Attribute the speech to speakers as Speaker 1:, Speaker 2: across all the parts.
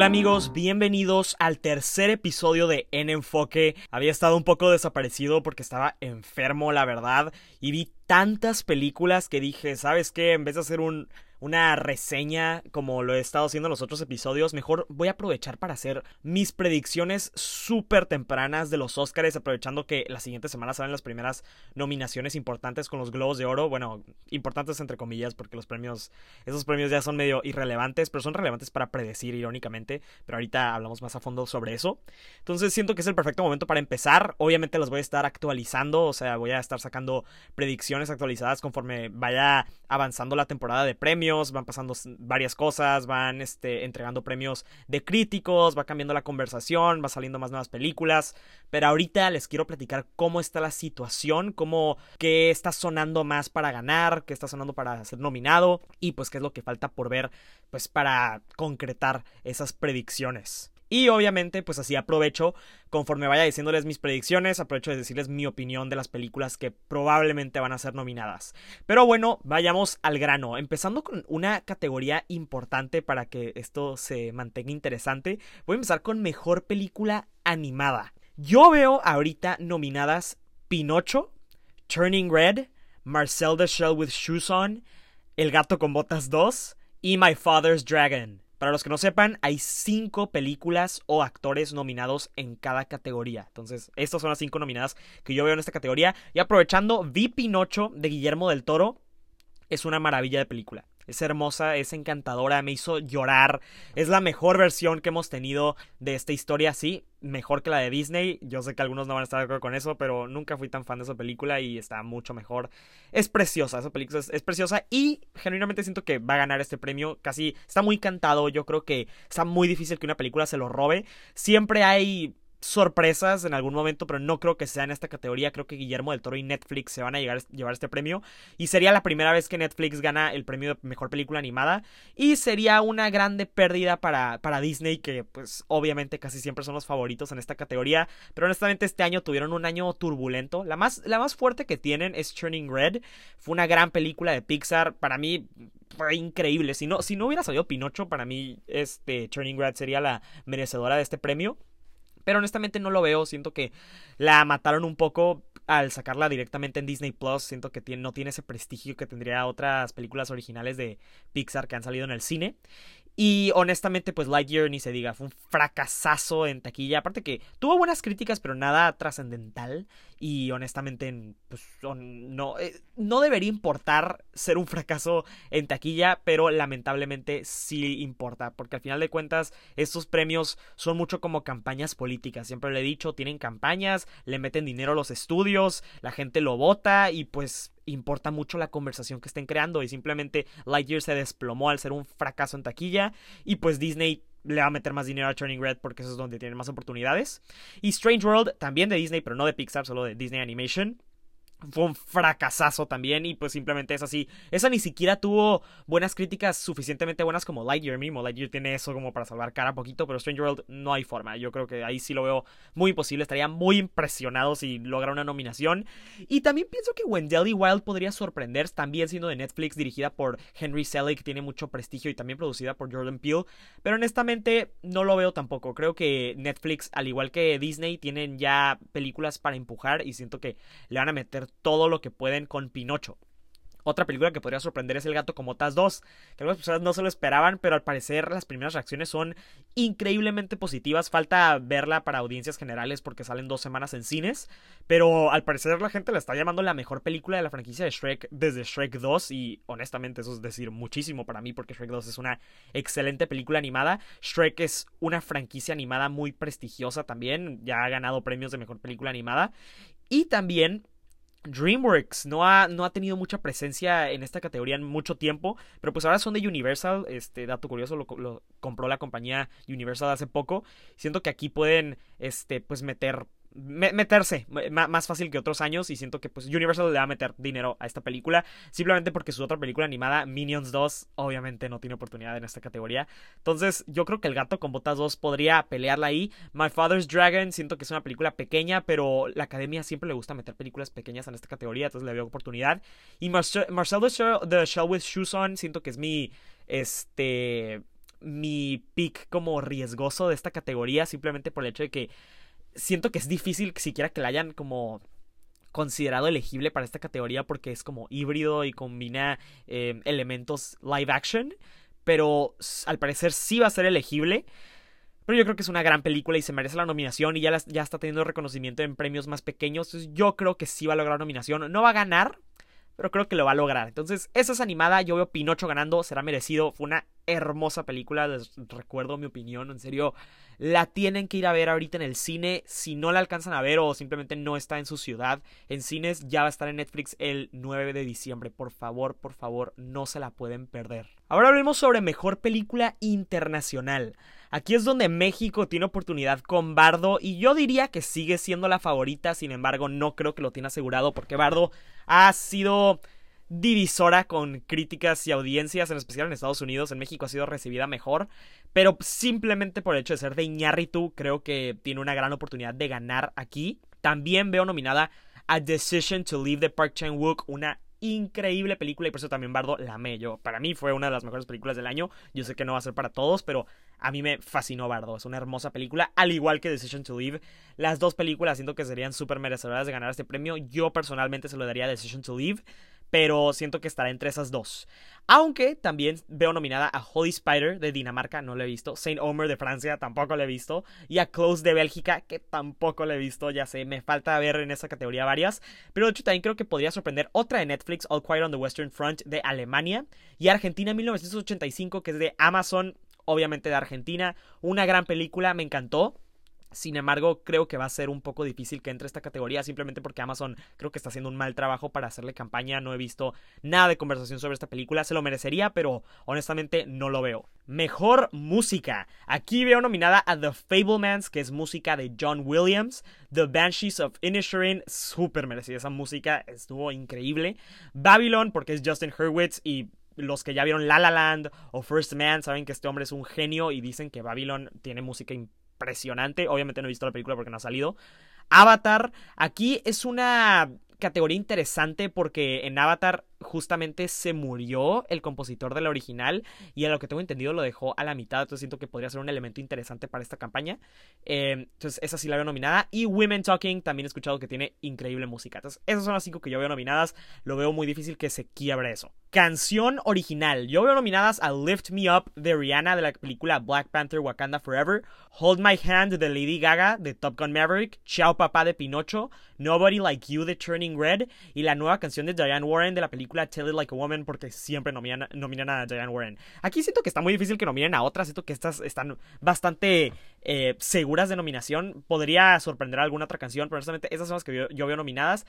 Speaker 1: Hola amigos, bienvenidos al tercer episodio de En Enfoque. Había estado un poco desaparecido porque estaba enfermo, la verdad, y vi tantas películas que dije, ¿sabes qué? En vez de hacer un una reseña como lo he estado haciendo en los otros episodios, mejor voy a aprovechar para hacer mis predicciones súper tempranas de los Oscars, aprovechando que la siguiente semana salen las primeras nominaciones importantes con los Globos de Oro. Bueno, importantes entre comillas, porque los premios, esos premios ya son medio irrelevantes, pero son relevantes para predecir, irónicamente. Pero ahorita hablamos más a fondo sobre eso. Entonces siento que es el perfecto momento para empezar. Obviamente las voy a estar actualizando, o sea, voy a estar sacando predicciones actualizadas conforme vaya avanzando la temporada de premios van pasando varias cosas, van este, entregando premios de críticos, va cambiando la conversación, va saliendo más nuevas películas. Pero ahorita les quiero platicar cómo está la situación, cómo qué está sonando más para ganar, qué está sonando para ser nominado y pues qué es lo que falta por ver pues para concretar esas predicciones. Y obviamente, pues así aprovecho, conforme vaya diciéndoles mis predicciones, aprovecho de decirles mi opinión de las películas que probablemente van a ser nominadas. Pero bueno, vayamos al grano. Empezando con una categoría importante para que esto se mantenga interesante. Voy a empezar con mejor película animada. Yo veo ahorita nominadas Pinocho, Turning Red, Marcel the Shell with Shoes On, El gato con botas 2 y My Father's Dragon. Para los que no sepan, hay cinco películas o actores nominados en cada categoría. Entonces, estas son las cinco nominadas que yo veo en esta categoría. Y aprovechando, vi Pinocho de Guillermo del Toro. Es una maravilla de película. Es hermosa, es encantadora, me hizo llorar. Es la mejor versión que hemos tenido de esta historia, sí, mejor que la de Disney. Yo sé que algunos no van a estar de acuerdo con eso, pero nunca fui tan fan de esa película y está mucho mejor. Es preciosa, esa película es, preciosa y genuinamente siento que va a ganar este premio. Casi está muy cantado, yo creo que está muy difícil que una película se lo robe. Siempre hay sorpresas en algún momento, pero no creo que sea en esta categoría. Creo que Guillermo del Toro y Netflix se van a llegar, llevar este premio. Y sería la primera vez que Netflix gana el premio de mejor película animada. Y sería una grande pérdida para, para Disney, que pues obviamente casi siempre son los favoritos en esta categoría. Pero honestamente este año tuvieron un año turbulento. La más, la más fuerte que tienen es Turning Red. Fue una gran película de Pixar. Para mí fue increíble. Si no, si no hubiera salido Pinocho, para mí este Turning Red sería la merecedora de este premio. Pero honestamente no lo veo. Siento que la mataron un poco al sacarla directamente en Disney Plus. Siento que no tiene ese prestigio que tendría otras películas originales de Pixar que han salido en el cine. Y honestamente, pues Lightyear ni se diga, fue un fracasazo en taquilla. Aparte que tuvo buenas críticas, pero nada trascendental. Y honestamente, pues no, eh, no debería importar ser un fracaso en taquilla, pero lamentablemente sí importa. Porque al final de cuentas, estos premios son mucho como campañas políticas. Siempre le he dicho, tienen campañas, le meten dinero a los estudios, la gente lo vota y pues importa mucho la conversación que estén creando y simplemente Lightyear se desplomó al ser un fracaso en taquilla y pues Disney le va a meter más dinero a Turning Red porque eso es donde tienen más oportunidades. Y Strange World, también de Disney, pero no de Pixar, solo de Disney Animation fue un fracasazo también y pues simplemente es así. Esa ni siquiera tuvo buenas críticas suficientemente buenas como Lightyear mismo. Lightyear tiene eso como para salvar cara poquito, pero Stranger World no hay forma. Yo creo que ahí sí lo veo muy imposible. Estaría muy impresionado si logra una nominación. Y también pienso que Wendelly Wild podría sorprender, también siendo de Netflix, dirigida por Henry Selick, tiene mucho prestigio y también producida por Jordan Peele. Pero honestamente no lo veo tampoco. Creo que Netflix, al igual que Disney, tienen ya películas para empujar y siento que le van a meter todo lo que pueden con Pinocho. Otra película que podría sorprender es El gato como Taz 2, que algunas personas no se lo esperaban, pero al parecer las primeras reacciones son increíblemente positivas. Falta verla para audiencias generales porque salen dos semanas en cines, pero al parecer la gente la está llamando la mejor película de la franquicia de Shrek desde Shrek 2 y honestamente eso es decir muchísimo para mí porque Shrek 2 es una excelente película animada. Shrek es una franquicia animada muy prestigiosa también, ya ha ganado premios de mejor película animada y también DreamWorks no ha, no ha tenido mucha presencia en esta categoría en mucho tiempo, pero pues ahora son de Universal, este dato curioso, lo, lo compró la compañía Universal hace poco. Siento que aquí pueden, este, pues meter meterse más fácil que otros años y siento que pues Universal le va a meter dinero a esta película simplemente porque su otra película animada Minions 2 obviamente no tiene oportunidad en esta categoría. Entonces yo creo que El gato con botas 2 podría pelearla ahí. My Father's Dragon siento que es una película pequeña pero la academia siempre le gusta meter películas pequeñas en esta categoría entonces le veo oportunidad. Y Marcel the Shell with Shoes On siento que es mi este mi pick como riesgoso de esta categoría, simplemente por el hecho de que siento que es difícil siquiera que la hayan como considerado elegible para esta categoría porque es como híbrido y combina eh, elementos live action. Pero al parecer sí va a ser elegible. Pero yo creo que es una gran película y se merece la nominación y ya, ya está teniendo reconocimiento en premios más pequeños. Entonces yo creo que sí va a lograr nominación. No va a ganar, pero creo que lo va a lograr. Entonces, esa es animada. Yo veo Pinocho ganando, será merecido. Fue una hermosa película, les recuerdo mi opinión. En serio, la tienen que ir a ver ahorita en el cine. Si no la alcanzan a ver o simplemente no está en su ciudad, en cines ya va a estar en Netflix el 9 de diciembre. Por favor, por favor, no se la pueden perder. Ahora hablemos sobre mejor película internacional. Aquí es donde México tiene oportunidad con Bardo y yo diría que sigue siendo la favorita, sin embargo no creo que lo tiene asegurado porque Bardo ha sido divisora con críticas y audiencias, en especial en Estados Unidos. En México ha sido recibida mejor, pero simplemente por el hecho de ser de Iñárritu, creo que tiene una gran oportunidad de ganar aquí. También veo nominada a Decision to Leave the Park Chan-wook, una increíble película y por eso también Bardo la amé yo. Para mí fue una de las mejores películas del año. Yo sé que no va a ser para todos, pero a mí me fascinó Bardo. Es una hermosa película, al igual que Decision to Leave. Las dos películas siento que serían súper merecedoras de ganar este premio. Yo personalmente se lo daría a Decision to Leave pero siento que estará entre esas dos. Aunque también veo nominada a Holy Spider de Dinamarca, no lo he visto, Saint Omer de Francia, tampoco lo he visto, y a Close de Bélgica, que tampoco lo he visto, ya sé, me falta ver en esa categoría varias, pero de hecho también creo que podría sorprender otra de Netflix, All Quiet on the Western Front de Alemania, y Argentina 1985, que es de Amazon, obviamente de Argentina, una gran película, me encantó. Sin embargo, creo que va a ser un poco difícil que entre esta categoría simplemente porque Amazon creo que está haciendo un mal trabajo para hacerle campaña. No he visto nada de conversación sobre esta película. Se lo merecería, pero honestamente no lo veo. Mejor música. Aquí veo nominada a The Fablemans, que es música de John Williams. The Banshees of Inisherin, súper merecida esa música, estuvo increíble. Babylon, porque es Justin Hurwitz y los que ya vieron La La Land o First Man saben que este hombre es un genio y dicen que Babylon tiene música. Obviamente no he visto la película porque no ha salido. Avatar, aquí es una categoría interesante porque en Avatar justamente se murió el compositor de la original y a lo que tengo entendido lo dejó a la mitad, entonces siento que podría ser un elemento interesante para esta campaña. Eh, entonces esa sí la veo nominada. Y Women Talking también he escuchado que tiene increíble música. Entonces esas son las cinco que yo veo nominadas. Lo veo muy difícil que se quiebre eso. Canción original. Yo veo nominadas a Lift Me Up de Rihanna de la película Black Panther Wakanda Forever, Hold My Hand de Lady Gaga de Top Gun Maverick, Chao Papá de Pinocho, Nobody Like You de Turning Red y la nueva canción de Diane Warren de la película Tell It Like a Woman porque siempre nominan, a Diane Warren. Aquí siento que está muy difícil que nominen a otras, siento que estas están bastante eh, seguras de nominación. Podría sorprender a alguna otra canción, pero honestamente esas son las que yo, veo nominadas.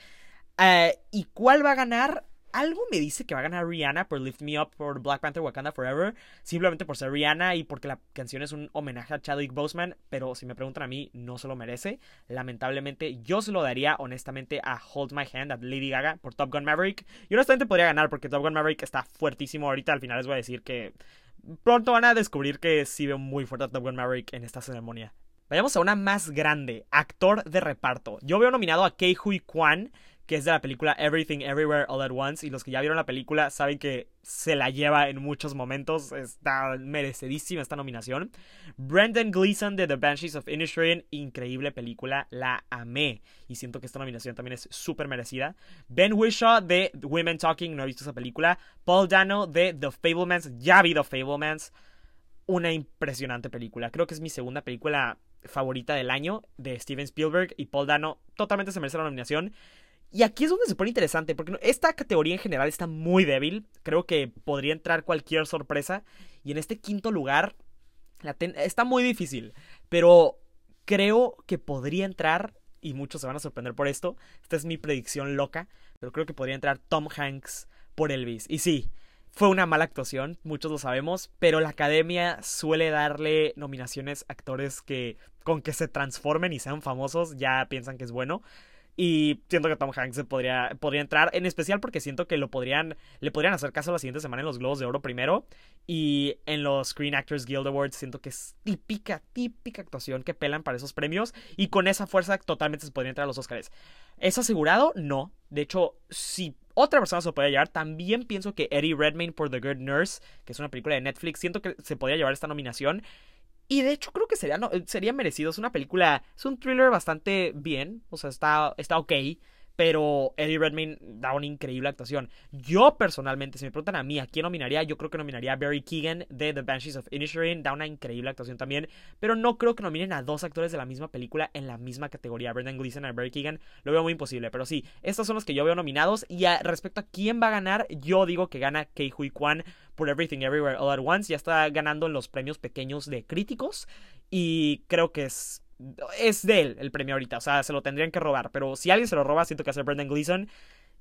Speaker 1: Eh, ¿Y cuál va a ganar? Algo me dice que va a ganar Rihanna por Lift Me Up por Black Panther Wakanda Forever, simplemente por ser Rihanna y porque la canción es un homenaje a Chadwick Boseman, pero si me preguntan a mí, no se lo merece. Lamentablemente, yo se lo daría honestamente a Hold My Hand, a Lady Gaga por Top Gun Maverick. Y honestamente podría ganar porque Top Gun Maverick está fuertísimo ahorita. Al final les voy a decir que pronto van a descubrir que sí veo muy fuerte a Top Gun Maverick en esta ceremonia. Vayamos a una más grande, actor de reparto. Yo veo nominado a Kei Hui Kwan que es de la película Everything Everywhere All at Once. Y los que ya vieron la película saben que se la lleva en muchos momentos. Está merecidísima esta nominación. Brendan Gleeson de The Banshees of Inisherin, increíble película, la amé. Y siento que esta nominación también es súper merecida. Ben Whishaw de Women Talking, no he visto esa película. Paul Dano de The Fablemans, ya vi The Fablemans. Una impresionante película. Creo que es mi segunda película favorita del año de Steven Spielberg y Paul Dano totalmente se merece la nominación. Y aquí es donde se pone interesante, porque esta categoría en general está muy débil. Creo que podría entrar cualquier sorpresa. Y en este quinto lugar está muy difícil. Pero creo que podría entrar, y muchos se van a sorprender por esto. Esta es mi predicción loca. Pero creo que podría entrar Tom Hanks por Elvis. Y sí, fue una mala actuación, muchos lo sabemos, pero la academia suele darle nominaciones a actores que con que se transformen y sean famosos ya piensan que es bueno. Y siento que Tom Hanks podría, podría entrar, en especial porque siento que lo podrían, le podrían hacer caso la siguiente semana en los Globos de Oro primero. Y en los Screen Actors Guild Awards siento que es típica, típica actuación que pelan para esos premios. Y con esa fuerza totalmente se podría entrar a los Oscars. ¿Es asegurado? No. De hecho, si otra persona se lo podría llevar. También pienso que Eddie Redmayne por The Good Nurse, que es una película de Netflix, siento que se podría llevar esta nominación. Y de hecho creo que sería, no, sería merecido. Es una película, es un thriller bastante bien, o sea, está, está ok. Pero Eddie Redmayne da una increíble actuación. Yo personalmente, si me preguntan a mí a quién nominaría, yo creo que nominaría a Barry Keegan de The Banshees of Inisherin. Da una increíble actuación también. Pero no creo que nominen a dos actores de la misma película en la misma categoría. Brendan Gleeson y Barry Keegan. Lo veo muy imposible. Pero sí, estos son los que yo veo nominados. Y respecto a quién va a ganar, yo digo que gana Kei Hui Kwan por Everything Everywhere All at Once. Ya está ganando en los premios pequeños de críticos. Y creo que es es de él el premio ahorita, o sea, se lo tendrían que robar, pero si alguien se lo roba, siento que hace Brendan Gleeson.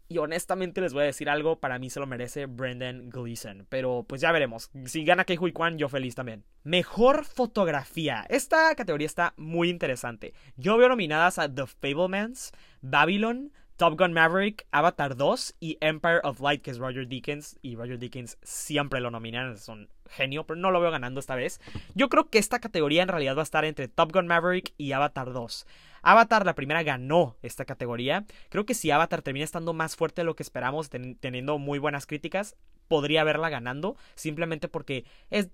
Speaker 1: Y honestamente les voy a decir algo, para mí se lo merece Brendan Gleeson. Pero pues ya veremos. Si gana Kei Hui Kwan, yo feliz también. Mejor fotografía. Esta categoría está muy interesante. Yo veo nominadas a The Fablemans, Babylon, Top Gun Maverick, Avatar 2 y Empire of Light, que es Roger Deakins. Y Roger Deakins siempre lo nominan, es un genio, pero no lo veo ganando esta vez. Yo creo que esta categoría en realidad va a estar entre Top Gun Maverick y Avatar 2. Avatar, la primera, ganó esta categoría. Creo que si Avatar termina estando más fuerte de lo que esperamos, teniendo muy buenas críticas, podría verla ganando. Simplemente porque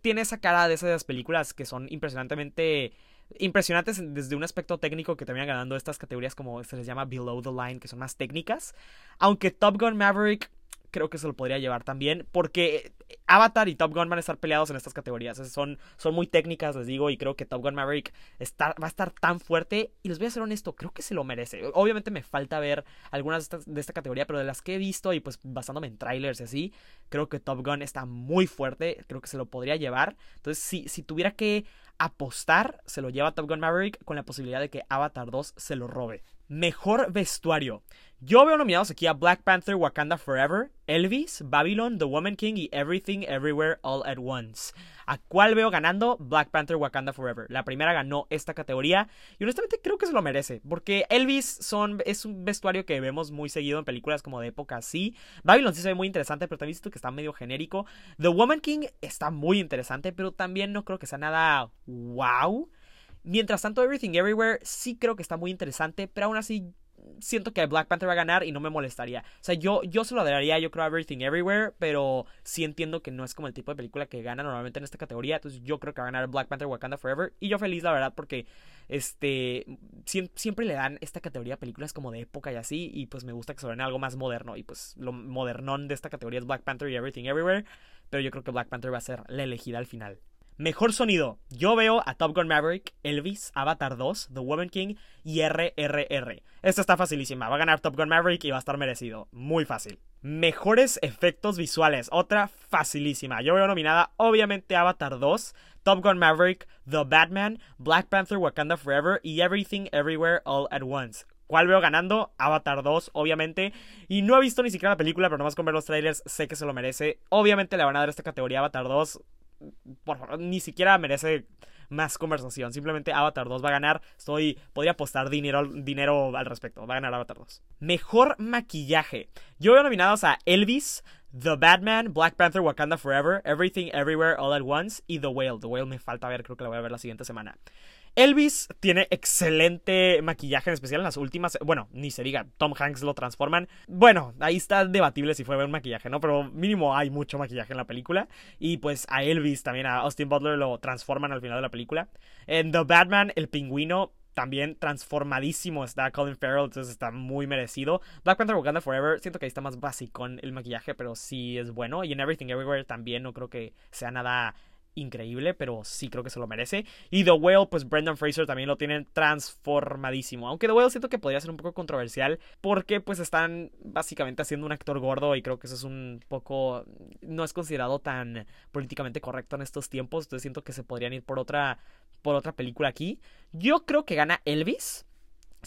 Speaker 1: tiene esa cara de esas películas que son impresionantemente impresionantes desde un aspecto técnico que terminan ganando estas categorías como se les llama below the line, que son más técnicas. Aunque Top Gun Maverick creo que se lo podría llevar también. Porque Avatar y Top Gun van a estar peleados en estas categorías. Son, son muy técnicas, les digo, y creo que Top Gun Maverick va a estar tan fuerte. Y les voy a ser honesto, creo que se lo merece. Obviamente me falta ver algunas de, esta categoría, pero de las que he visto y pues basándome en trailers y así, creo que Top Gun está muy fuerte. Creo que se lo podría llevar. Entonces, si, si tuviera que apostar, se lo lleva Top Gun Maverick con la posibilidad de que Avatar 2 se lo robe. Mejor vestuario. Yo veo nominados aquí a Black Panther, Wakanda Forever, Elvis, Babylon, The Woman King y Everything Everywhere All at Once. ¿A cuál veo ganando? Black Panther, Wakanda Forever. La primera ganó esta categoría y honestamente creo que se lo merece, porque Elvis son, es un vestuario que vemos muy seguido en películas como de época así. Babylon sí se ve muy interesante, pero también siento que está medio genérico. The Woman King está muy interesante, pero también no creo que sea nada wow. Mientras tanto, Everything Everywhere sí creo que está muy interesante, pero aún así siento que Black Panther va a ganar y no me molestaría. O sea, yo, yo se lo daría, yo creo, a Everything Everywhere, pero sí entiendo que no es como el tipo de película que gana normalmente en esta categoría. Entonces yo creo que va a ganar Black Panther Wakanda Forever. Y yo feliz, la verdad, porque este siempre le dan esta categoría a películas como de época y así. Y pues me gusta que se vean algo más moderno. Y pues lo modernón de esta categoría es Black Panther y Everything Everywhere. Pero yo creo que Black Panther va a ser la elegida al final. Mejor sonido. Yo veo a Top Gun Maverick, Elvis, Avatar 2, The Woman King y RRR. Esta está facilísima. Va a ganar Top Gun Maverick y va a estar merecido. Muy fácil. Mejores efectos visuales. Otra facilísima. Yo veo nominada obviamente Avatar 2, Top Gun Maverick, The Batman, Black Panther Wakanda Forever y Everything Everywhere All at Once. ¿Cuál veo ganando? Avatar 2, obviamente. Y no he visto ni siquiera la película, pero nomás con ver los trailers sé que se lo merece. Obviamente le van a dar esta categoría Avatar 2 por favor, ni siquiera merece más conversación. Simplemente Avatar 2 va a ganar. Estoy. Podría apostar dinero, dinero al respecto. Va a ganar Avatar 2. Mejor maquillaje. Yo veo nominados a Elvis, The Batman, Black Panther, Wakanda Forever, Everything Everywhere All at Once y The Whale. The Whale me falta ver, creo que la voy a ver la siguiente semana. Elvis tiene excelente maquillaje, en especial en las últimas. Bueno, ni se diga, Tom Hanks lo transforman. Bueno, ahí está debatible si fue ver maquillaje, ¿no? Pero mínimo hay mucho maquillaje en la película. Y pues a Elvis, también a Austin Butler lo transforman al final de la película. En The Batman, el pingüino también transformadísimo está Colin Farrell, entonces está muy merecido. Black Panther Wakanda Forever, siento que ahí está más básico el maquillaje, pero sí es bueno. Y en Everything Everywhere también no creo que sea nada increíble, pero sí creo que se lo merece. Y The Whale, pues Brendan Fraser también lo tienen transformadísimo. Aunque The Whale siento que podría ser un poco controversial porque pues están básicamente haciendo un actor gordo y creo que eso es un poco... no es considerado tan políticamente correcto en estos tiempos. Entonces siento que se podrían ir por otra, por otra película aquí. Yo creo que gana Elvis.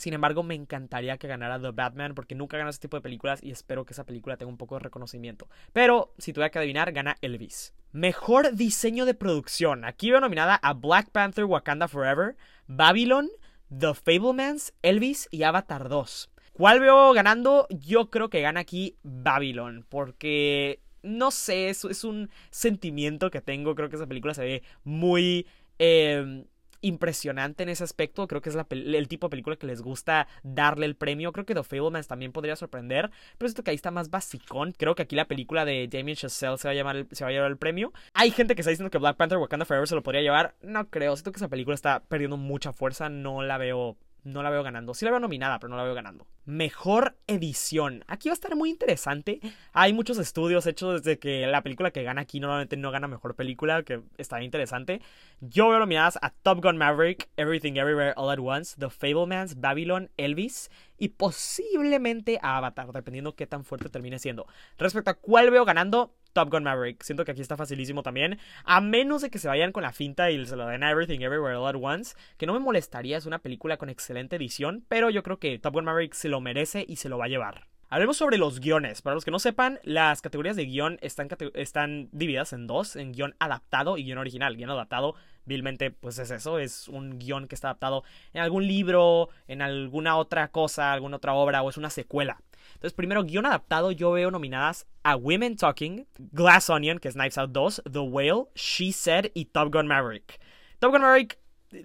Speaker 1: Sin embargo, me encantaría que ganara The Batman porque nunca gana ese tipo de películas y espero que esa película tenga un poco de reconocimiento. Pero, si tuviera que adivinar, gana Elvis. Mejor diseño de producción. Aquí veo nominada a Black Panther Wakanda Forever, Babylon, The Fablemans, Elvis y Avatar 2. ¿Cuál veo ganando? Yo creo que gana aquí Babylon porque no sé, es, es un sentimiento que tengo. Creo que esa película se ve muy... Eh, impresionante en ese aspecto. Creo que es el tipo de película que les gusta darle el premio. Creo que The Fablemans también podría sorprender. Pero esto que ahí está más basicón. Creo que aquí la película de Damien Chazelle se va a, llamar, se va a llevar el premio. Hay gente que está diciendo que Black Panther Wakanda Forever se lo podría llevar. No creo. Siento que esa película está perdiendo mucha fuerza. No la veo no la veo ganando. Sí la veo nominada, pero no la veo ganando. Mejor edición. Aquí va a estar muy interesante. Hay muchos estudios hechos desde que la película que gana aquí normalmente no gana mejor película, que está interesante. Yo veo nominadas a Top Gun Maverick, Everything Everywhere All at Once, The Fablemans, Babylon, Elvis y posiblemente a Avatar, dependiendo qué tan fuerte termine siendo. Respecto a cuál veo ganando, Top Gun Maverick. Siento que aquí está facilísimo también. A menos de que se vayan con la finta y se lo den Everything Everywhere All at Once, que no me molestaría, es una película con excelente edición, pero yo creo que Top Gun Maverick se lo merece y se lo va a llevar. Hablemos sobre los guiones. Para los que no sepan, las categorías de guion están, están divididas en dos, en guion adaptado y guion original. Guión adaptado, vilmente, pues es eso, es un guion que está adaptado en algún libro, en alguna otra cosa, alguna otra obra o es una secuela. Entonces, primero, guion adaptado, yo veo nominadas a Women Talking, Glass Onion, que es Knives Out 2, The Whale, She Said y Top Gun Maverick. Top Gun Maverick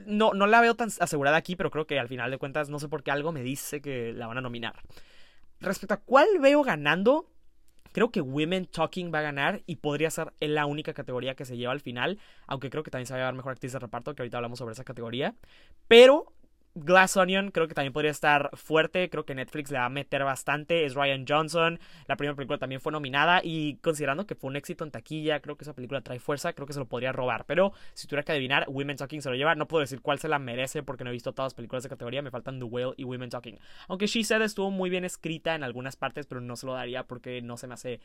Speaker 1: no, no la veo tan asegurada aquí, pero creo que al final de cuentas no sé por qué algo me dice que la van a nominar. Respecto a cuál veo ganando, creo que Women Talking va a ganar y podría ser la única categoría que se lleva al final, aunque creo que también se va a llevar mejor actriz de reparto, que ahorita hablamos sobre esa categoría. Pero Glass Onion creo que también podría estar fuerte, creo que Netflix le va a meter bastante, es Ryan Johnson, la primera película también fue nominada y considerando que fue un éxito en taquilla, creo que esa película trae fuerza, creo que se lo podría robar, pero si tuviera que adivinar, Women Talking se lo lleva, no puedo decir cuál se la merece porque no he visto todas las películas de categoría, me faltan The Whale y Women Talking, aunque She Said estuvo muy bien escrita en algunas partes, pero no se lo daría porque no se me hace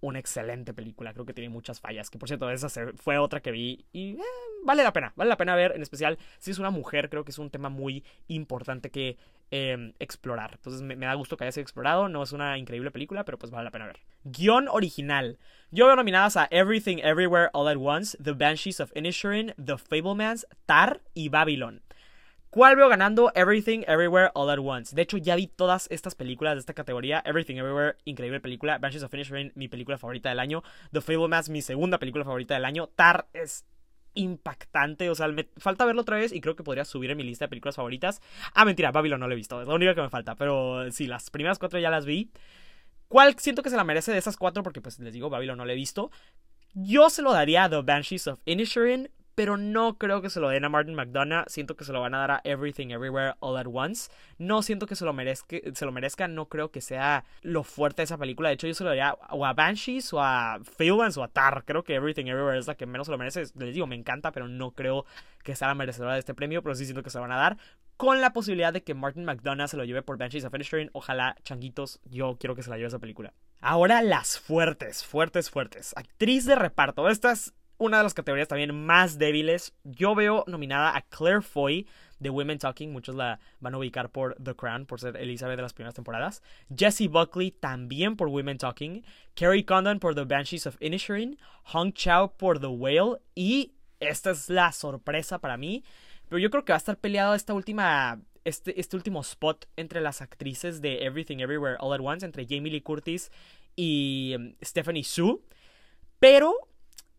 Speaker 1: una excelente película. Creo que tiene muchas fallas. Que por cierto, esa fue otra que vi. Y eh, vale la pena. Vale la pena ver. En especial si es una mujer. Creo que es un tema muy importante que em, explorar. Entonces me, da gusto que haya sido explorado. No es una increíble película, pero pues vale la pena ver. Guión original. Yo veo nominadas a Everything Everywhere All at Once, The Banshees of Inisherin, The Fablemans, Tar y Babylon. ¿Cuál veo ganando? Everything, Everywhere, All at Once. De hecho, ya vi todas estas películas de esta categoría. Everything, Everywhere, increíble película. Banshees of Rain, mi película favorita del año. The Fablemans, mi segunda película favorita del año. Tar es impactante. O sea, me falta verlo otra vez y creo que podría subir en mi lista de películas favoritas. Ah, mentira, Babylon no lo he visto. Es la única que me falta. Pero sí, las primeras cuatro ya las vi. ¿Cuál siento que se la merece de esas cuatro? Porque pues les digo, Babylon no lo he visto. Yo se lo daría a The Banshees of Inisherin pero no creo que se lo den a Martin McDonough. Siento que se lo van a dar a Everything Everywhere All at Once. No siento que se lo merezca, se lo merezca. no creo que sea lo fuerte de esa película. De hecho, yo se lo daría o a Banshees o a Fieldlands o a Tar. Creo que Everything Everywhere es la que menos se lo merece. Les digo, me encanta, pero no creo que sea la merecedora de este premio, pero sí siento que se lo van a dar. Con la posibilidad de que Martin McDonough se lo lleve por Banshees of Inisherin. Ojalá, changuitos, yo quiero que se la lleve esa película. Ahora las fuertes, fuertes, fuertes. Actriz de reparto. Estas una de las categorías también más débiles. Yo veo nominada a Claire Foy de Women Talking. Muchos la van a ubicar por The Crown, por ser Elizabeth de las primeras temporadas. Jessie Buckley también por Women Talking. Carrie Condon por The Banshees of Inisherin. Hong Chao por The Whale. Y esta es la sorpresa para mí. Pero yo creo que va a estar peleado esta última. Este, este último spot entre las actrices de Everything Everywhere All at Once, entre Jamie Lee Curtis y um, Stephanie Sue. Pero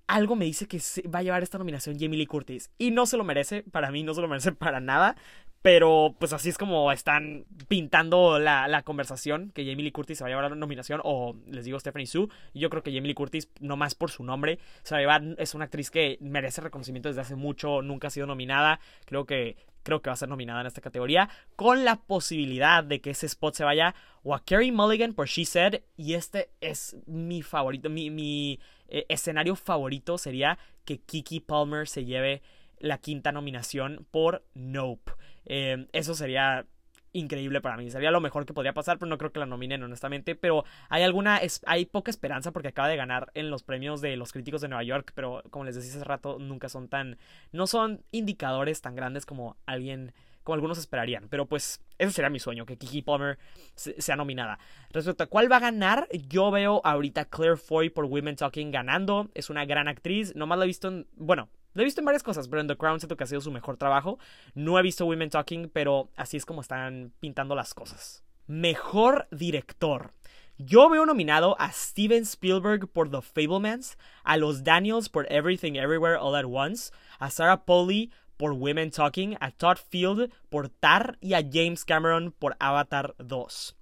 Speaker 1: algo me dice que va a llevar esta nominación Jamie Lee Curtis. Y no se lo merece, para mí no se lo merece para nada. Pero pues así es como están pintando la, conversación, que Jamie Lee Curtis se va a llevar la nominación, o les digo Stephanie Sue. Yo creo que Jamie Lee Curtis, no más por su nombre, se va a llevar, es una actriz que merece reconocimiento desde hace mucho, nunca ha sido nominada. Creo que creo que va a ser nominada en esta categoría, con la posibilidad de que ese spot se vaya o a Carrie Mulligan por She Said, y este es mi favorito, mi, mi eh, escenario favorito sería que Kiki Palmer se lleve la quinta nominación por Nope. Eh, eso sería increíble para mí. Sería lo mejor que podría pasar, pero no creo que la nominen honestamente. Pero hay alguna, hay poca esperanza porque acaba de ganar en los premios de los críticos de Nueva York, pero como les decía hace rato, nunca son tan, no son indicadores tan grandes como alguien, como algunos esperarían. Pero pues ese sería mi sueño, que Kiki Palmer sea nominada. Respecto a cuál va a ganar, yo veo ahorita Claire Foy por Women Talking ganando. Es una gran actriz, nomás la he visto en, bueno, lo he visto en varias cosas, pero en The Crown siento que ha sido su mejor trabajo. No he visto Women Talking, pero así es como están pintando las cosas. Mejor director. Yo veo nominado a Steven Spielberg por The Fablemans, a los Daniels por Everything Everywhere All at Once, a Sarah Polley por Women Talking, a Todd Field por Tar y a James Cameron por Avatar 2.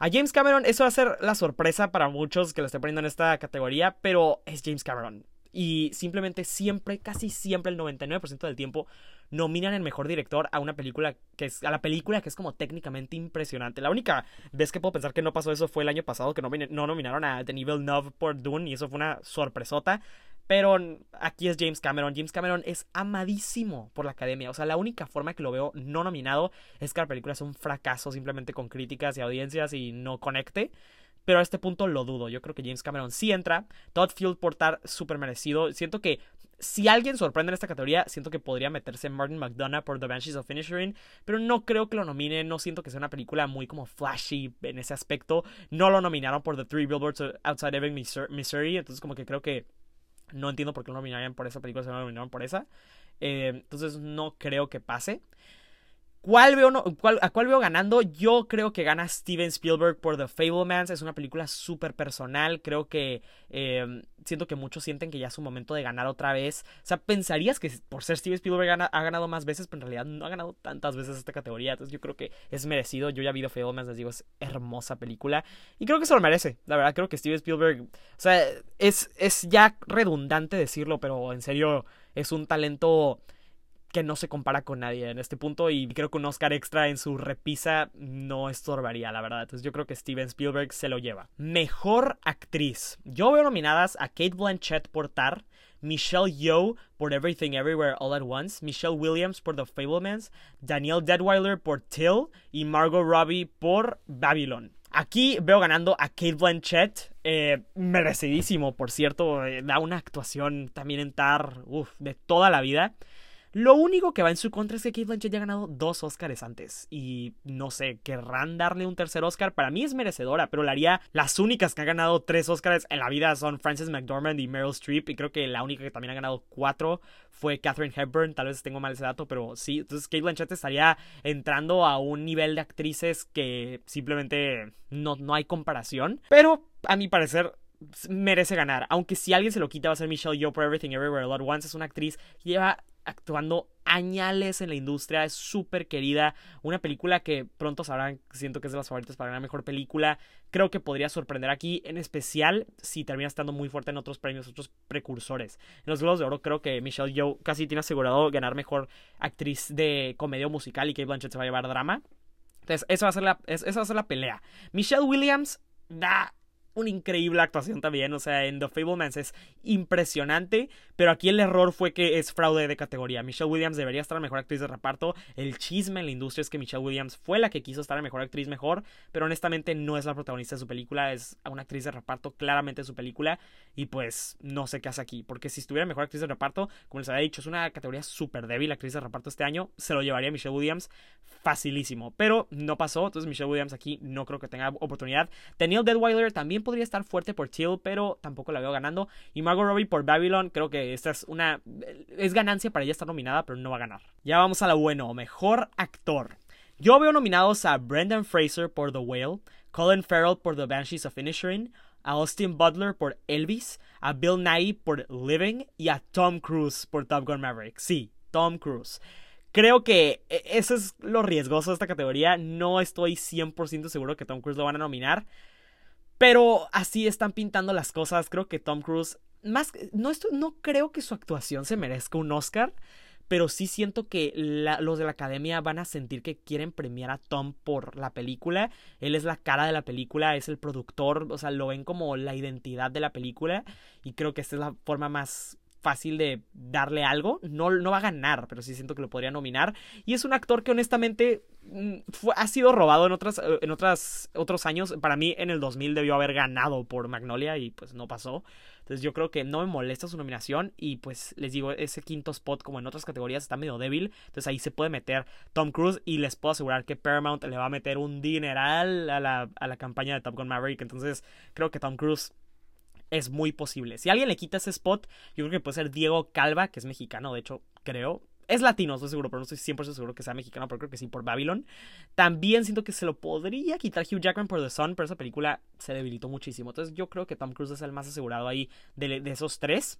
Speaker 1: A James Cameron, eso va a ser la sorpresa para muchos que lo estén poniendo en esta categoría, pero es James Cameron. Y simplemente siempre, casi siempre, el 99% del tiempo, nominan el mejor director a una película que es, a la película que es como técnicamente impresionante. La única vez que puedo pensar que no pasó eso fue el año pasado, que no, no nominaron a Denis Villeneuve por Dune, y eso fue una sorpresota. Pero aquí es James Cameron. James Cameron es amadísimo por la academia. O sea, la única forma que lo veo no nominado es que la película es un fracaso simplemente con críticas y audiencias y no conecte. Pero a este punto lo dudo. Yo creo que James Cameron sí entra. Todd Field por estar súper merecido. Siento que si alguien sorprende en esta categoría, siento que podría meterse Martin McDonough por The Banshees of Inisherin, pero no creo que lo nominen, no siento que sea una película muy como flashy en ese aspecto. No lo nominaron por The Three Billboards Outside Ebbing, Missouri, entonces como que creo que no entiendo por qué lo nominarían por esa película, se lo nominaron por esa. Eh, entonces no creo que pase. ¿Cuál veo, ¿A cuál veo ganando? Yo creo que gana Steven Spielberg por The Fablemans. Es una película súper personal. Creo que em, siento que muchos sienten que ya es un momento de ganar otra vez. O sea, pensarías que por ser Steven Spielberg ha ganado más veces, pero en realidad no ha ganado tantas veces esta categoría. Entonces yo creo que es merecido. Yo ya vi The Fablemans, les digo, es hermosa película. Y creo que se lo merece. La verdad, creo que Steven Spielberg. O sea, es, es ya redundante decirlo, pero en serio es un talento que no se compara con nadie en este punto y creo que un Oscar extra en su repisa no estorbaría, la verdad. Entonces yo creo que Steven Spielberg se lo lleva. Mejor actriz. Yo veo nominadas a Kate Blanchett por Tar, Michelle Yeoh por Everything Everywhere All at Once, Michelle Williams por The Fablemans, Danielle Deadweiler por Till y Margot Robbie por Babylon. Aquí veo ganando a Kate Blanchett, eh, merecidísimo, por cierto, eh, da una actuación también en Tar, de toda la vida. Lo único que va en su contra es que Kate Blanchett ya ha ganado dos Oscars antes. Y no sé, querrán darle un tercer Oscar. Para mí es merecedora, pero la haría. Las únicas que han ganado tres Oscars en la vida son Frances McDormand y Meryl Streep. Y creo que la única que también ha ganado cuatro fue Catherine Hepburn. Tal vez tengo mal ese dato, pero sí. Entonces Kate Blanchett estaría entrando a un nivel de actrices que simplemente no, no hay comparación. Pero a mi parecer merece ganar. Aunque si alguien se lo quita va a ser Michelle Yeoh por Everything Everywhere All At Once. Es una actriz que lleva actuando añales en la industria, es súper querida, una película que pronto sabrán, siento que es de las favoritas para ganar mejor película, creo que podría sorprender aquí, en especial si termina estando muy fuerte en otros premios, otros precursores. En los Globos de Oro creo que Michelle Yeoh casi tiene asegurado ganar mejor actriz de comedia musical y Kate Blanchett se va a llevar drama. Entonces, esa va a ser la, esa va a ser la pelea. Michelle Williams da una increíble actuación también, o sea, en The Fablemans es impresionante, pero aquí el error fue que es fraude de categoría. Michelle Williams debería estar la mejor actriz de reparto. El chisme en la industria es que Michelle Williams fue la que quiso estar la mejor actriz mejor, pero honestamente no es la protagonista de su película, es una actriz de reparto claramente de su película y pues no sé qué hace aquí, porque si estuviera mejor actriz de reparto, como les había dicho, es una categoría súper débil actriz de reparto este año, se lo llevaría Michelle Williams facilísimo, pero no pasó, entonces Michelle Williams aquí no creo que tenga oportunidad. Daniel Deadweiler también podría estar fuerte por Till, pero tampoco la veo ganando. Y Margot Robbie por Babylon, creo que esta es una. Es ganancia para ella estar nominada, pero no va a ganar. Ya vamos a la bueno, mejor actor. Yo veo nominados a Brendan Fraser por The Whale, Colin Farrell por The Banshees of Inisherin, a Austin Butler por Elvis, a Bill Nighy por Living y a Tom Cruise por Top Gun Maverick. Sí, Tom Cruise. Creo que e, eso es lo riesgoso de esta categoría. No estoy 100% seguro que Tom Cruise lo van a nominar. Pero así están pintando las cosas. Creo que Tom Cruise. Más. No, no creo que su actuación se merezca un Oscar. Pero sí siento que los de la academia van a sentir que quieren premiar a Tom por la película. Él es la cara de la película, es el productor, o sea, lo ven como la identidad de la película. Y creo que esta es la forma más fácil de darle algo. No, no va a ganar, pero sí siento que lo podría nominar. Y es un actor que honestamente mm, ha sido robado en, otras, eh, en otras, otros años. Para mí en el 2000 debió haber ganado por Magnolia y pues no pasó. Entonces yo creo que no me molesta su nominación y pues les digo, ese quinto spot como en otras categorías está medio débil. Entonces ahí se puede meter Tom Cruise y les puedo asegurar que Paramount le va a meter un dineral a la, a la campaña de Top Gun Maverick. Entonces creo que Tom Cruise es muy posible. Si alguien le quita ese spot, yo creo que puede ser Diego Calva, que es mexicano, de hecho, creo. Es latino, estoy seguro, pero no estoy 100% seguro que sea mexicano, pero creo que sí por Babylon. También siento que se lo podría quitar Hugh Jackman por The Sun, pero esa película se debilitó muchísimo. Entonces yo creo que Tom Cruise es el más asegurado ahí de, de esos tres.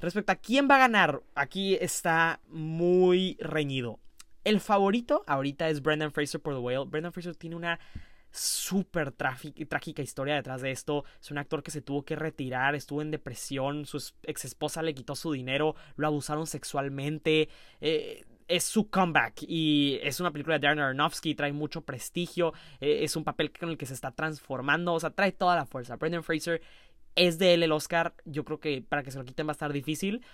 Speaker 1: Respecto a quién va a ganar, aquí está muy reñido. El favorito ahorita es Brendan Fraser por The Whale. Brendan Fraser tiene una súper trágica historia detrás de esto. Es un actor que se tuvo que retirar, estuvo en depresión, su ex esposa le quitó su dinero, lo abusaron sexualmente. Eh, es su comeback y es una película de Darren Aronofsky, trae mucho prestigio, eh, es un papel con el que se está transformando, o sea, trae toda la fuerza. Brendan Fraser es de él el Oscar, yo creo que para que se lo quiten va a estar difícil,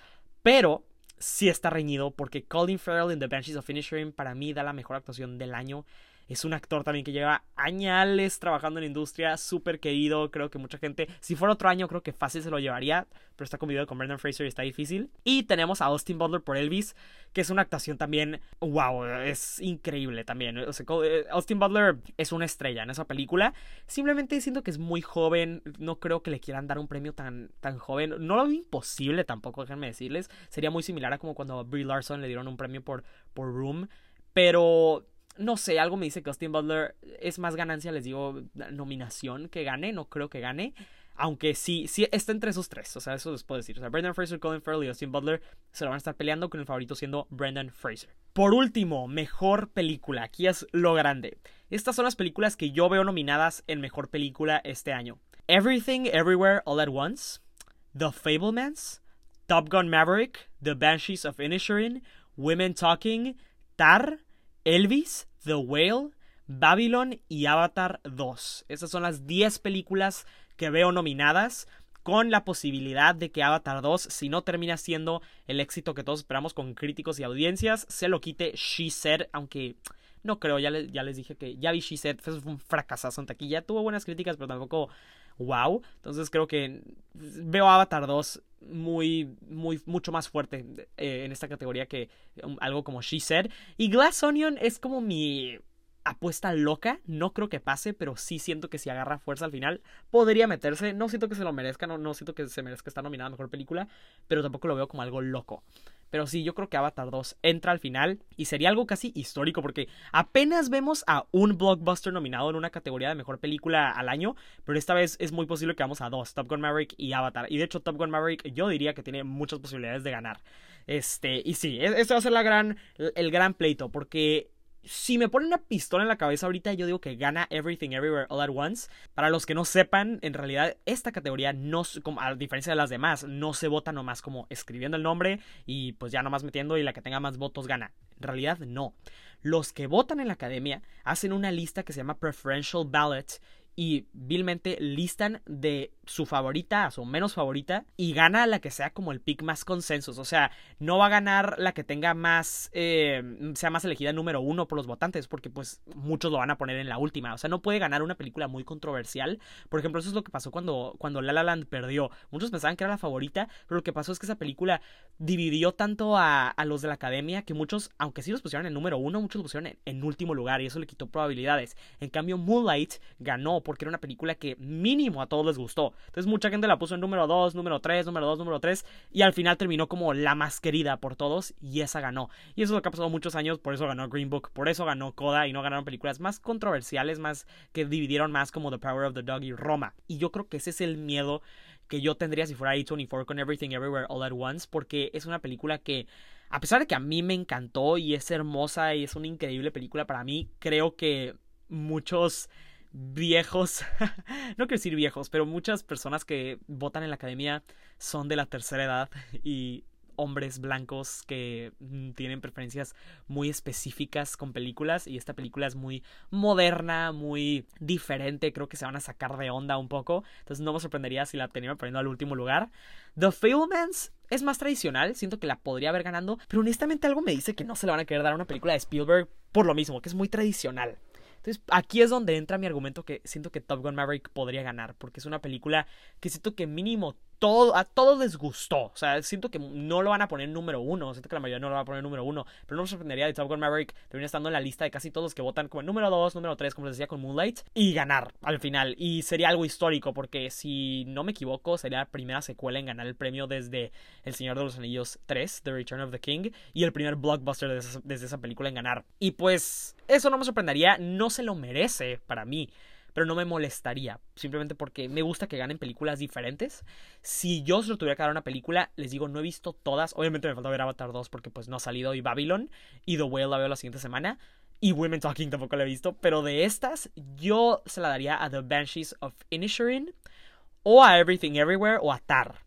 Speaker 1: pero sí está reñido porque Colin Farrell en The Banshees of Inisherin para mí da la mejor actuación del año. Es un actor también que lleva añales trabajando en la industria, súper querido. Creo que mucha gente, si fuera otro año, creo que fácil se lo llevaría. Pero está convivido con Brendan Fraser y está difícil. Y tenemos a Austin Butler por Elvis, que es una actuación también, wow, es increíble también. Eh, Austin Butler es una estrella en esa película. Simplemente siento que es muy joven. No creo que le quieran dar un premio tan, tan joven. No lo veo imposible tampoco, déjenme decirles. Sería muy similar a como cuando a Brie Larson le dieron un premio por, por Room. Pero no sé, algo me dice que Austin Butler es más ganancia, les digo, nominación que gane, no creo que gane. Aunque sí, sí está entre esos tres, o sea, eso les puedo decir. O sea, Brendan Fraser, Colin Farrell y Austin Butler se lo van a estar peleando con el favorito siendo Brendan Fraser. Por último, mejor película. Aquí es lo grande. Estas son las películas que yo veo nominadas en mejor película este año. Everything Everywhere All at Once, The Fablemans, Top Gun Maverick, The Banshees of Inisherin, Women Talking, Tar, Elvis, The Whale, Babylon y Avatar 2. Esas son las 10 películas que veo nominadas con la posibilidad de que Avatar 2, si no termina siendo el éxito que todos esperamos con críticos y audiencias, se lo quite She Said, aunque no creo, ya, les dije que ya vi She Said, fue un fracasazo en taquilla, tuvo buenas críticas, pero tampoco wow. Entonces creo que veo Avatar 2 muy, muy, mucho más fuerte eh, en esta categoría que um, algo como She Said. Y Glass Onion es como mi apuesta loca. No creo que pase, pero sí siento que si agarra fuerza al final, podría meterse. No siento que se lo merezca, no, no siento que se merezca estar nominada a mejor película, pero tampoco lo veo como algo loco. Pero sí, yo creo que Avatar 2 entra al final y sería algo casi histórico porque apenas vemos a un blockbuster nominado en una categoría de mejor película al año, pero esta vez es muy posible que vamos a dos, Top Gun Maverick y Avatar. Y de hecho Top Gun Maverick yo diría que tiene muchas posibilidades de ganar. Este, y sí, este va a ser la gran, el gran pleito porque si me ponen una pistola en la cabeza ahorita, yo digo que gana Everything Everywhere All at Once. Para los que no sepan, en realidad esta categoría no, a diferencia de las demás, no se vota nomás como escribiendo el nombre y pues ya nomás metiendo y la que tenga más votos gana. En realidad no. Los que votan en la academia hacen una lista que se llama Preferential Ballot y vilmente listan de su favorita a su menos favorita y gana la que sea como el pick más consensos. O sea, no va a ganar la que tenga más, eh, sea más elegida número uno por los votantes, porque pues muchos lo van a poner en la última. O sea, no puede ganar una película muy controversial. Por ejemplo, eso es lo que pasó cuando, cuando La La Land perdió. Muchos pensaban que era la favorita, pero lo que pasó es que esa película dividió tanto a, a los de la academia que muchos, aunque sí los pusieron en número uno, muchos los pusieron en, en último lugar y eso le quitó probabilidades. En cambio, Moonlight ganó porque era una película que mínimo a todos les gustó. Entonces mucha gente la puso en número 2, número 3, número 2, número 3 y al final terminó como la más querida por todos y esa ganó. Y eso es lo que ha pasado muchos años, por eso ganó Green Book, por eso ganó Coda y no ganaron películas más controversiales, más que dividieron más como The Power of the Dog y Roma. Y yo creo que ese es el miedo que yo tendría si fuera A24 con Everything Everywhere All at Once, porque es una película que, a pesar de que a mí me encantó y es hermosa y es una increíble película para mí, creo que muchos viejos, no quiero decir viejos, pero muchas personas que votan en la academia son de la tercera edad y hombres blancos que mm, tienen preferencias muy específicas con películas y esta película es muy moderna, muy diferente, creo que se van a sacar de onda un poco, entonces no me sorprendería si la tenían poniendo al último lugar. The Fablemans es más tradicional, siento que la podría haber ganando, pero honestamente algo me dice que no se le van a querer dar a una película de Spielberg por lo mismo, que es muy tradicional. Entonces, aquí es donde entra mi argumento que siento que Top Gun Maverick podría ganar, porque es una película que siento que mínimo a todos les gustó. O sea, siento que no lo van a poner número uno. Siento que la mayoría no lo va a poner número uno. Pero no me sorprendería de Top Gun Maverick terminar estando en la lista de casi todos los que votan como número dos, número tres, como les decía con Moonlight. Y ganar al final. Y sería algo histórico porque si no me equivoco, sería la primera secuela en ganar el premio desde El Señor de los Anillos 3, The Return of the King. Y el primer blockbuster desde esa película en ganar. Y pues eso no me sorprendería. No se lo merece para mí. Pero no me molestaría, simplemente porque me gusta que ganen películas diferentes. Si yo solo tuviera que dar una película, les digo, no he visto todas, obviamente me falta ver Avatar 2 porque pues no ha salido y Babylon y The Whale la veo la siguiente semana. Y Women Talking tampoco la he visto, pero de estas yo se la daría a The Banshees of Inisherin o a Everything Everywhere o a Tar.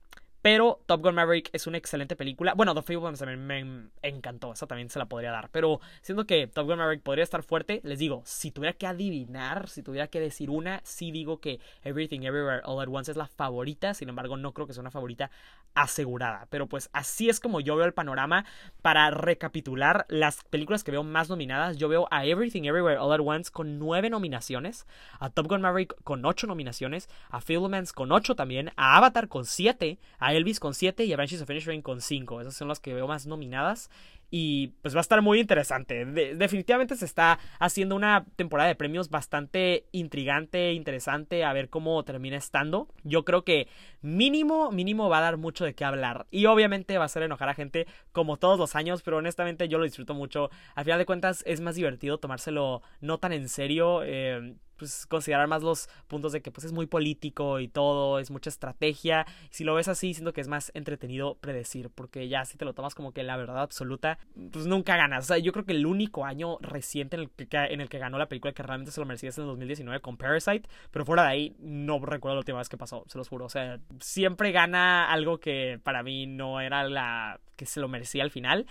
Speaker 1: Pero Top Gun Maverick es una excelente película. Bueno, The Fablemans también me encantó. Esa también se la podría dar. Pero siento que Top Gun Maverick podría estar fuerte. Les digo, si tuviera que adivinar, si tuviera que decir una, sí digo que Everything Everywhere All at Once es la favorita. Sin embargo, no creo que sea una favorita asegurada. Pero pues así es como yo veo el panorama. Para recapitular las películas que veo más nominadas, yo veo a Everything Everywhere All at Once con nueve nominaciones. A Top Gun Maverick con ocho nominaciones. A Fablemans con ocho también. A Avatar con siete. A Elvis con 7 y a Banshees of Inisherin con 5. Esas son las que veo más nominadas. Y pues va a estar muy interesante. definitivamente se está haciendo una temporada de premios bastante intrigante, interesante, a ver cómo termina estando. Yo creo que mínimo, mínimo va a dar mucho de qué hablar. Y obviamente va a hacer enojar a gente como todos los años, pero honestamente yo lo disfruto mucho. Al final de cuentas es más divertido tomárselo no tan en serio. Eh, pues considerar más los puntos de que pues es muy político y todo, es mucha estrategia. Si lo ves así, siento que es más entretenido predecir, porque ya si te lo tomas como que la verdad absoluta, pues nunca ganas. O sea, yo creo que el único año reciente en el que, en el que ganó la película que realmente se lo merecía es en el 2019 con Parasite, pero fuera de ahí no recuerdo la última vez que pasó, se los juro. O sea, siempre gana algo que para mí no era la que se lo merecía al final.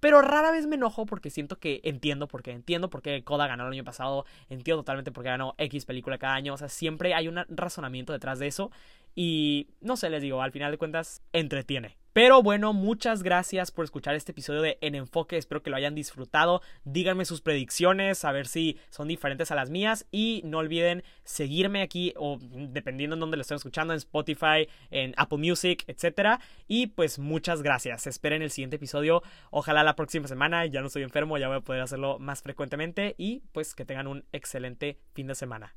Speaker 1: Pero rara vez me enojo porque siento que entiendo por qué. Entiendo por qué Coda ganó el año pasado. Entiendo totalmente por qué ganó X película cada año. O sea, siempre hay un razonamiento detrás de eso. Y no sé, les digo, al final de cuentas, entretiene. Pero bueno, muchas gracias por escuchar este episodio de En Enfoque. Espero que lo hayan disfrutado. Díganme sus predicciones, a ver si son diferentes a las mías. Y no olviden seguirme aquí, o dependiendo en dónde lo estén escuchando, en Spotify, en Apple Music, etc. Y pues muchas gracias. Esperen el siguiente episodio. Ojalá la próxima semana. Ya no estoy enfermo, ya voy a poder hacerlo más frecuentemente. Y pues que tengan un excelente fin de semana.